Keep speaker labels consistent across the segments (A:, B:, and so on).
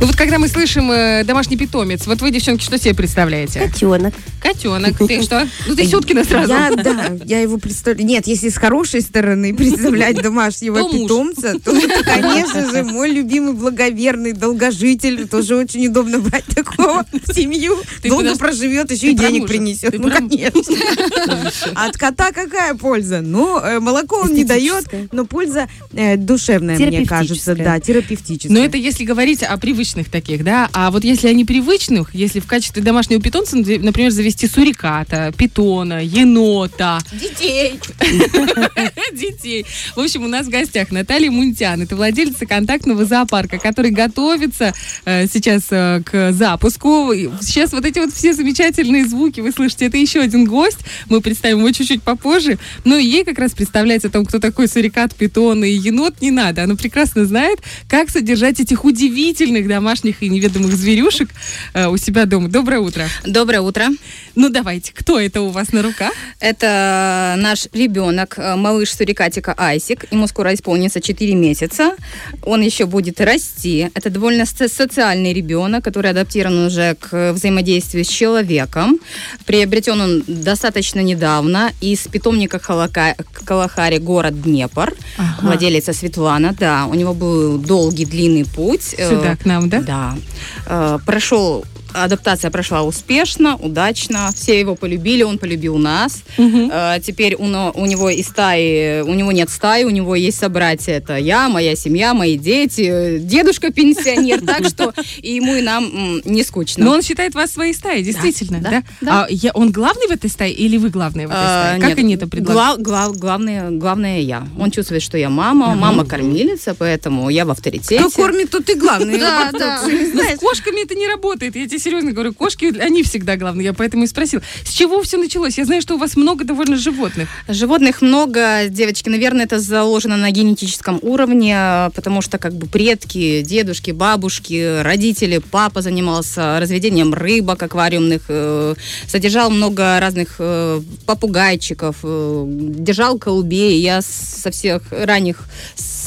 A: Ну вот когда мы слышим э, домашний питомец, вот вы, девчонки, что себе представляете?
B: Котенок.
A: Котенок. Ты что? Ну ты Сюткина сразу.
C: Я, да, я его представляю. Нет, если с хорошей стороны представлять домашнего
A: То муж.
C: питомца, то это, конечно же, мой любимый благоверный долгожитель. Тоже очень удобно брать такого в семью.
A: Ты
C: Долго проживет, еще
A: ты
C: и денег
A: мужа.
C: принесет.
A: Ты
C: Ну, конечно. А от кота какая польза? Ну, э, молоко он не дает, но польза э, душевная, мне кажется.
B: Терапевтическая.
C: Да, терапевтическая.
A: Но это если говорить о привычных таких, да. А вот если они привычных, если в качестве домашнего питомца, например, завести суриката, питона, енота,
C: детей.
A: детей. В общем, у нас в гостях Наталья Мунтян. Это владелица контактного зоопарка, который готовится э, сейчас э, к запуску. Сейчас вот эти вот все замечательные звуки вы слышите. Это еще один гость. Мы представим его чуть-чуть попозже. Но ей как раз представлять о том, кто такой сурикат, питон и енот не надо. Она прекрасно знает, как содержать этих удивительных домашних и неведомых зверюшек э, у себя дома. Доброе утро.
D: Доброе утро.
A: Ну давайте, кто это у вас на руках?
D: Это наш ребенок, э, малыш сурикатика Айсик. Ему скоро исполнится 4 месяца. Он еще будет расти. Это довольно со- социальный ребенок, который адаптирован уже к взаимодействию с человеком. Приобретен он достаточно недавно из питомника Халака- Калахари, город Днепр. Владелица Светлана, да. У него был долгий, длинный путь. Э,
A: Сюда, к нам, да?
D: Да. Э, Прошел Адаптация прошла успешно, удачно, все его полюбили, он полюбил нас.
A: Мгм.
D: Э, Теперь у, у него и стаи, у него нет стаи, у него есть собратья. Это я, моя семья, мои дети, дедушка пенсионер, так что и ему и нам не скучно.
A: Но он считает вас своей стаей, действительно, да?
D: да, да.
A: А я- он главный в этой стае или вы главные в этой
D: А,
A: стае? Как
D: нет,
A: они это предлагают?
D: гла- гла- главное, главное я. Он чувствует, что я мама, мама кормилица, поэтому я в авторитете.
C: Кто кормит, тот и главный.
D: Да, да.
A: с кошками это не работает. Я тебе серьезно говорю, кошки, они всегда главные. Я поэтому и спросила. С чего все началось? Я знаю, что у вас много довольно животных.
D: Животных много, девочки, наверное, это заложено на генетическом уровне, потому что как бы предки, дедушки, бабушки, родители, папа занимался разведением рыбок аквариумных, э, содержал много разных э, попугайчиков, э, держал голубей. Я со всех ранних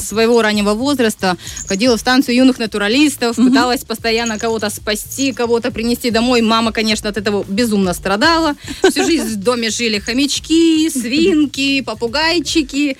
D: своего раннего возраста ходила в станцию юных натуралистов, пыталась постоянно кого-то спасти, кого-то принести домой. Мама, конечно, от этого безумно страдала. Всю жизнь в доме жили хомячки, свинки, попугайчики.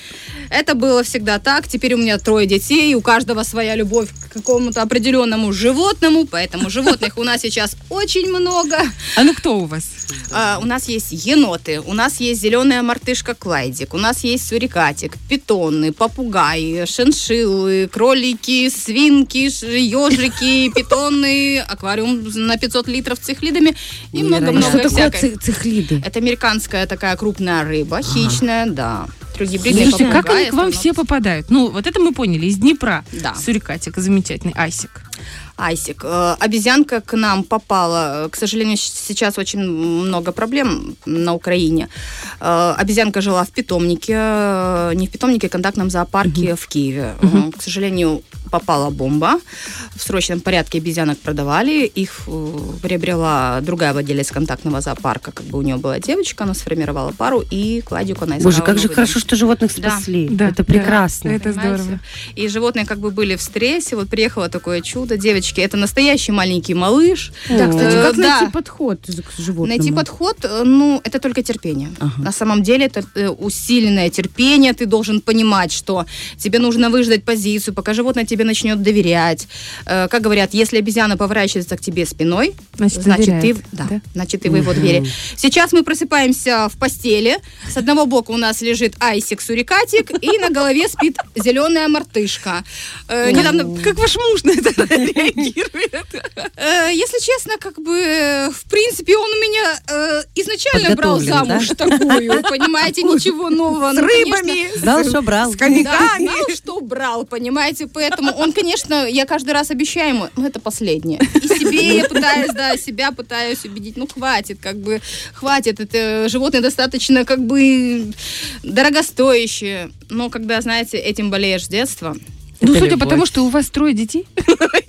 D: Это было всегда так. Теперь у меня трое детей, у каждого своя любовь какому-то определенному животному, поэтому животных у нас сейчас очень много.
A: А ну кто у вас?
D: А, у нас есть еноты, у нас есть зеленая мартышка Клайдик, у нас есть сурикатик, питоны, попугаи, шиншиллы, кролики, свинки, ежики, питоны, аквариум на 500 литров с цихлидами и
C: Что
D: много-много
C: такое
D: всякой.
C: ци- цихлиды?
D: Это американская такая крупная рыба, хищная, да. Трехгибридный
A: Слушайте, как они к вам все попадают? Ну, вот это мы поняли, из Днепра.
D: Да.
A: Сурикатик, замечательный, Айсик.
D: Айсик. Э, Обезьянка к нам попала. К сожалению, сейчас очень много проблем на Украине. Э, Обезьянка жила в питомнике, э, не в питомнике, а контактном зоопарке в Киеве. Э, К сожалению, попала бомба. В срочном порядке обезьянок продавали. Их приобрела другая владелец контактного зоопарка. Как бы у нее была девочка, она сформировала пару, и Кладику она
B: Боже, как же хорошо, что животных
D: Да.
B: спасли.
A: Да,
B: Это
A: да.
B: прекрасно.
A: Это
D: Понимаете?
A: здорово.
D: И животные как бы были в стрессе. Вот приехало такое чудо. Девочки, это настоящий маленький малыш.
C: Да, кстати,
D: Э,
C: как
D: да.
C: найти подход к животному?
D: Найти подход, э, ну, это только терпение. На самом деле это э, усиленное терпение. Ты должен понимать, что тебе нужно выждать позицию, пока животное тебе начнет доверять. Как говорят, если обезьяна поворачивается к тебе спиной,
A: Значит,
D: значит, ты, да,
A: да?
D: значит, ты в его двери. Сейчас мы просыпаемся в постели. С одного бока у нас лежит айсик сурикатик, и на голове спит зеленая мартышка. Недавно
A: Как ваш муж на это реагирует?
D: Э, Если честно, как бы, э, в принципе, он у меня э, изначально брал замуж такую, понимаете, ничего нового.
C: С
D: Ну,
C: рыбами,
B: Знал, что брал.
C: с хомяками.
D: Да, знал, что брал, понимаете, поэтому он, конечно, я каждый раз обещаю ему, ну, это последнее. И себе я пытаюсь, да, себя пытаюсь убедить, ну, хватит, как бы, хватит, это животные достаточно, как бы, дорогостоящие. Но когда, знаете, этим болеешь с детства,
A: Ну, судя по тому, что у вас трое детей,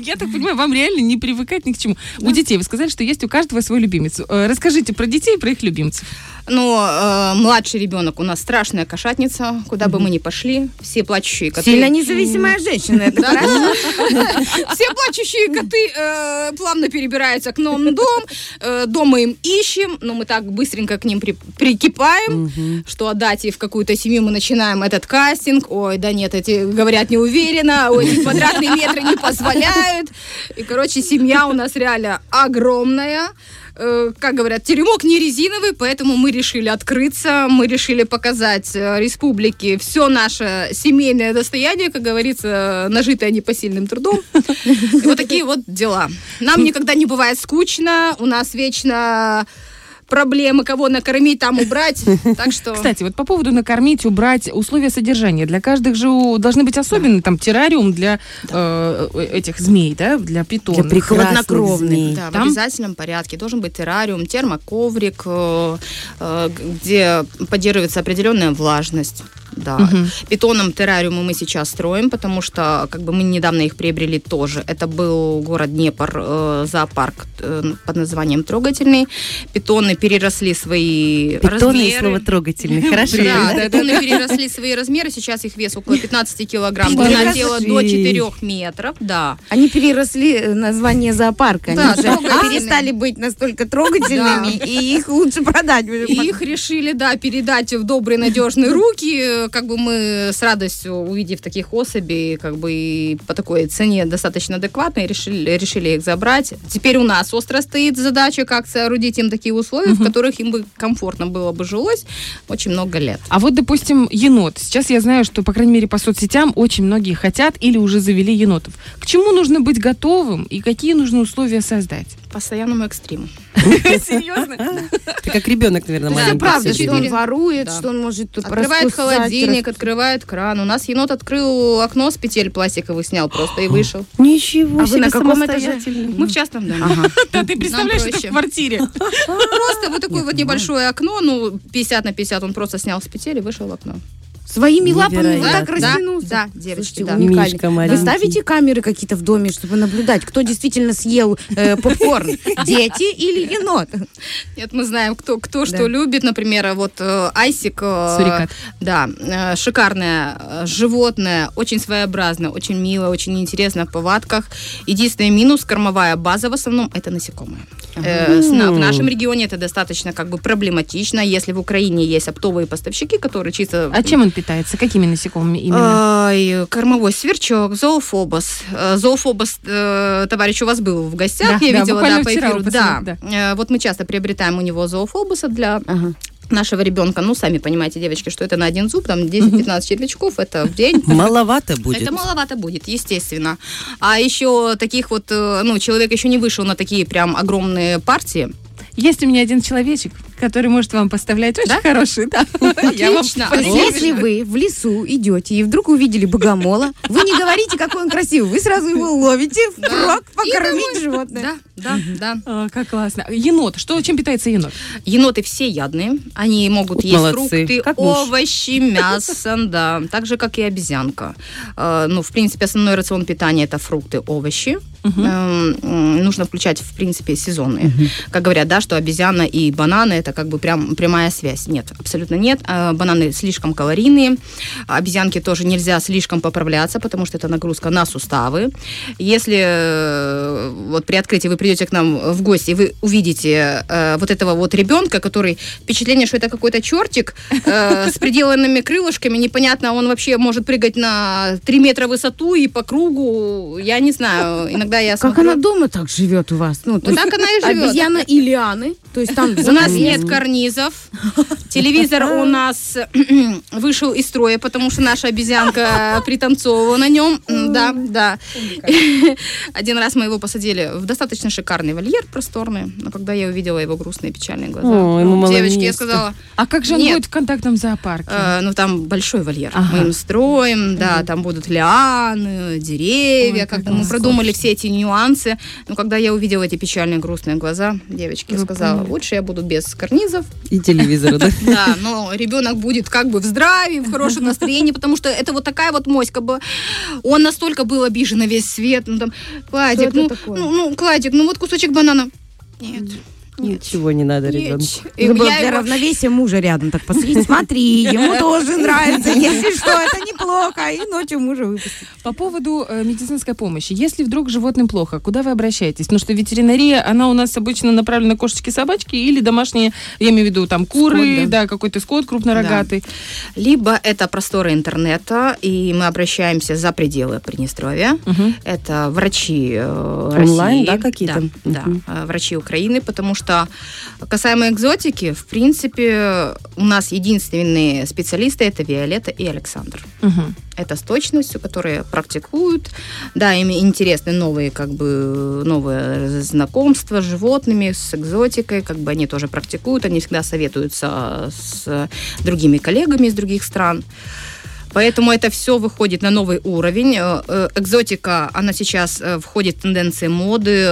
A: я так понимаю, вам реально не привыкать ни к чему. У детей вы сказали, что есть у каждого свой любимец. Э, Расскажите про детей и про их любимцев.
D: Но э, младший ребенок у нас страшная кошатница, куда бы мы ни пошли, все плачущие коты.
C: Сильно независимая женщина. Это хорошо.
D: Все плачущие коты э, плавно перебираются к в дом. Э, дома им ищем, но мы так быстренько к ним при- прикипаем, что отдать их в какую-то семью мы начинаем этот кастинг. Ой, да нет, эти говорят не уверенно, ой, эти квадратные метры не позволяют. И, короче, семья у нас реально огромная. Э, Как говорят, теремок не резиновый, поэтому мы решили открыться, мы решили показать э, республике все наше семейное достояние, как говорится, нажитое непосильным трудом. И вот такие вот дела. Нам никогда не бывает скучно, у нас вечно проблемы, кого накормить, там убрать. Так что...
A: Кстати, вот по поводу накормить, убрать условия содержания. Для каждых же у- должны быть особенные, там, террариум для э, этих змей, да, для питонов.
C: Для прекрасных.
D: Да,
A: Там?
D: в обязательном порядке. Должен быть террариум, термоковрик, э, э, где поддерживается определенная влажность. Да.
A: Мгм.
D: Питоном террариумы мы сейчас строим, потому что как бы мы недавно их приобрели тоже. Это был город Днепр, э, зоопарк э, под названием Трогательный. Питоны переросли свои
B: Питоны
D: размеры.
B: слово трогательный. Хорошо.
D: Да, питоны переросли свои размеры, сейчас их вес около 15 килограмм, длина тела до 4 метров, да.
C: Они переросли э, название зоопарка.
D: Да,
C: Они
D: трогательные.
C: перестали быть настолько трогательными, и их лучше продать.
D: их решили, да, передать в добрые, надежные руки. Как бы мы с радостью, увидев таких особей, как бы и по такой цене достаточно адекватной, решили, решили их забрать. Теперь у нас остро стоит задача, как соорудить им такие условия, в которых им бы комфортно было бы жилось очень много лет.
A: А вот, допустим, енот. Сейчас я знаю, что, по крайней мере, по соцсетям очень многие хотят или уже завели енотов. К чему нужно быть готовым и какие нужно условия создать?
D: Постоянному экстриму.
A: Серьезно?
B: Ты как ребенок, наверное,
C: Это
B: маленький.
C: правда, что он ворует, что он может тут
D: Открывает холодильник, открывает кран. У нас енот открыл окно с петель пластиковый, снял просто и вышел.
B: Ничего
C: А
B: себе
C: на каком этаже?
D: Мы в частном доме.
A: Да, ты представляешь, это в квартире.
D: Просто вот такое вот небольшое окно, ну, 50 на 50, он просто снял с петель и вышел в окно.
C: Своими лапами вот так
B: Невероятно.
C: растянулся.
D: Да, да, девочки,
C: Слушайте,
D: да.
C: уникально.
B: Мишка
C: Вы
B: маленький.
C: ставите камеры какие-то в доме, чтобы наблюдать, кто действительно съел э, попкорн? Дети или енот?
D: Нет, мы знаем, кто, кто
C: Да.
D: что любит. Например, вот э, Айсик. э,
A: Сурикат.
D: Да, э, шикарное животное, очень своеобразное, очень милое, очень интересно в повадках. Единственный минус, кормовая база в основном, это насекомые. Э, в нашем регионе это достаточно как бы проблематично. Если в Украине есть оптовые поставщики, которые чисто...
A: А чем он питается? Какими насекомыми именно?
D: Ай, кормовой сверчок, зоофобос. Э, Зоофобос, э, товарищ, у вас был в гостях,
A: Да,
D: я
A: да,
D: видела, да, по эфиру. Да.
A: посмотрели,
D: Э, Вот мы часто приобретаем у него зоофобуса для
C: Ага.
D: Нашего ребенка. Ну, сами понимаете, девочки, что это на один зуб, там 10-15 червячков, это в день.
B: Маловато будет.
D: Это маловато будет, естественно. А еще таких вот, э, ну, человек еще не вышел на такие прям огромные партии.
A: Есть у меня один человечек, который может вам поставлять очень
D: Да?
A: хороший, да.
D: Отлично.
C: Если вы в лесу идете и вдруг увидели богомола, вы не говорите, какой он красивый, вы сразу его ловите впрок покормить животное.
D: Да, да, да.
A: Как классно. Енот. Что, чем питается енот?
D: Еноты все ядные. Они могут есть фрукты, овощи, мясо, да. Так же, как и обезьянка. Э, Ну, в принципе, основной рацион питания это фрукты, овощи. М, Нужно включать, в принципе, сезонные. Как говорят, да, что обезьяна и бананы это как бы прям прямая связь. Нет, абсолютно нет. Э, Бананы слишком калорийные. Обезьянки тоже нельзя слишком поправляться, потому что это нагрузка на суставы. Если э, вот при открытии вы придете к нам в гости, и вы увидите э, вот этого вот ребенка, который впечатление, что это какой-то чертик э, с приделанными крылышками, непонятно, он вообще может прыгать на 3 метра высоту и по кругу, я не знаю, иногда я
C: Как
D: смотрю...
C: она дома так живет у вас? Ну, есть
D: так она и живет.
C: Обезьяна и лианы, то есть там
D: У нас нет карнизов. Телевизор у нас вышел из строя, потому что наша обезьянка пританцовывала на нем. Да, да. Один раз мы его посадили в достаточно шикарный вольер просторный, но когда я увидела его грустные печальные глаза,
B: О, ему мало
D: девочки, я сказала,
A: А как же он будет в контактном зоопарке?
D: Э, ну, там большой вольер. Мы им строим, да, там будут лианы, деревья, как
A: как
D: бы мы продумали все эти нюансы. Но когда я увидела эти печальные грустные глаза, девочки, я сказала, лучше я буду без карнизов.
B: И телевизора, да?
D: Да, но ребенок будет как бы в здравии, в хорошем настроении, потому что это вот такая вот моська бы. Он настолько был обижен на весь свет. Ну, там, Кладик, ну, ну, ну, Кладик, ну вот кусочек банана. Нет.
B: Ничего не надо ребенку.
D: И
C: Надо было
D: я
C: для
D: его-
C: равновесия мужа рядом так посадить. Смотри, ему тоже нравится. Если что, это неплохо. И ночью мужа выпустить.
A: По поводу э, медицинской помощи. Если вдруг животным плохо, куда вы обращаетесь? Потому что ветеринария, она у нас обычно направлена на кошечки, собачки или домашние, я имею в виду там куры,
C: Скот,
A: да. какой-то скот крупнорогатый.
D: Либо это просторы интернета, и мы обращаемся за пределы Приднестровья. Это врачи э,
B: Онлайн,
D: России.
B: да, какие-то?
D: Да, э, врачи Украины, потому что касаемо экзотики, в принципе, у нас единственные специалисты это Виолетта и Александр.
A: Мгм.
D: Это с точностью, которые практикуют. Да, им интересны новые, как бы, новые знакомства с животными, с экзотикой. Как бы они тоже практикуют, они всегда советуются с другими коллегами из других стран. Поэтому это все выходит на новый уровень. Э, э, Экзотика, она сейчас э, входит в тенденции моды.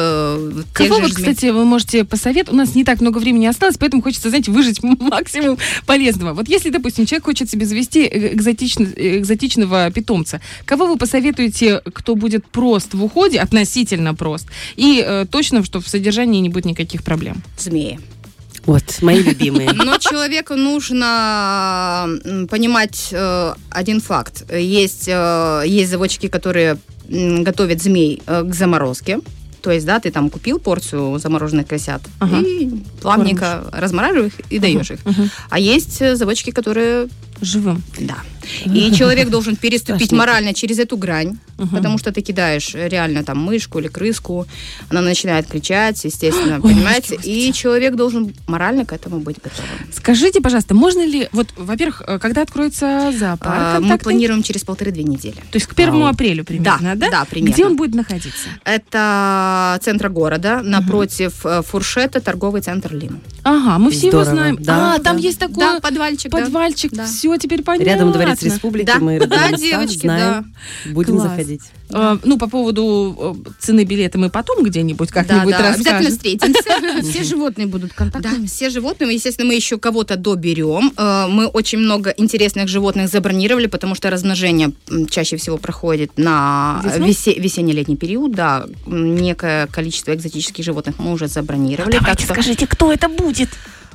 A: Кого
D: жме-
A: кстати, вы можете посоветовать? У нас не так много времени осталось, поэтому хочется, знаете, выжить максимум полезного. Вот если, допустим, человек хочет себе завести э, экзотичн- э, экзотичного питомца, кого вы посоветуете, кто будет прост в уходе, относительно прост, и э, точно, что в содержании не будет никаких проблем?
D: змеи.
B: Вот, мои любимые.
D: Но человеку нужно понимать э, один факт. Есть, э, есть заводчики, которые готовят змей э, к заморозке. То есть, да, ты там купил порцию замороженных крысят
A: Ага.
D: и плавненько размораживаешь и даешь их.
A: Мгм.
D: А есть заводчики, которые,
A: Живым.
D: да. И человек должен переступить
B: Страшненько.
D: морально через эту грань,
A: Мгм.
D: потому что ты кидаешь реально там мышку или крыску, она начинает кричать, естественно,
A: Ой,
D: понимаете? И человек должен морально к этому быть готовым.
A: Скажите, пожалуйста, можно ли, вот, во-первых, э, когда откроется зоопарк?
D: А, Мы планируем через полторы-две недели.
A: То есть к первому
B: Вау.
A: апрелю примерно, да?
D: да, примерно.
A: Где он будет находиться?
D: Это центр города, напротив э, фуршета, торговый центр Лим.
A: Ага, мы все его
B: Здорово,
A: знаем.
B: да,
A: а, там
D: Да.
A: есть
D: Да,
A: такой
D: подвальчик, да.
A: подвальчик.
D: Да.
A: Все, теперь понятно.
B: Рядом дворец республики,
D: Да,
B: мы
D: да, девочки,
B: знаем. Будем
A: Класс.
B: заходить.
A: Э, ну, по поводу э, цены билета мы потом где-нибудь
D: Да,
A: как-нибудь
D: да, обязательно
A: расскажем.
D: встретимся.
C: Все животные будут
D: Да,
C: контактными.
D: все животные, естественно, мы еще кого-то доберем. Э, Мы очень много интересных животных забронировали, потому что размножение чаще всего проходит на весенне-летний период. Да, некое количество экзотических животных мы уже забронировали. что-
A: скажите, кто это будет?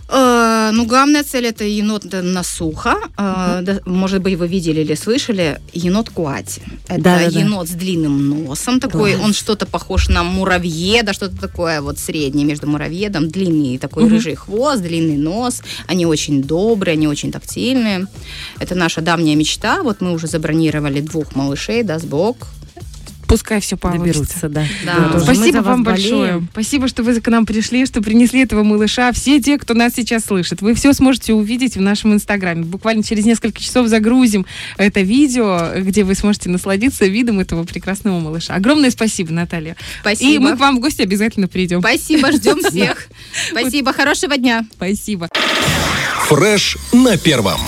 D: Э, ну, главная цель это енот на сухо. Э, да, может быть, вы видели или слышали енот куати. Это
B: Да-да-да.
D: енот с длинным носом такой.
B: Класс.
D: Он что-то похож на муравьеда, что-то такое вот среднее между муравьедом. Длинный такой
A: Мгм.
D: рыжий хвост, длинный нос. Они очень добрые, они очень тактильные. Это наша давняя мечта. Вот мы уже забронировали двух малышей, даст Бог.
A: Пускай все получится.
B: Доберутся, да.
D: Да.
C: Мы
A: Спасибо вам
C: болеем.
A: большое. Спасибо, что вы к нам пришли, что принесли этого малыша. Все те, кто нас сейчас слышит, вы все сможете увидеть в нашем инстаграме. Буквально через несколько часов загрузим это видео, где вы сможете насладиться видом этого прекрасного малыша. Огромное спасибо, Наталья.
D: Спасибо.
A: И мы к вам в гости обязательно придем.
D: Спасибо, ждем всех. Спасибо, хорошего дня.
A: Спасибо.
E: Фреш на первом.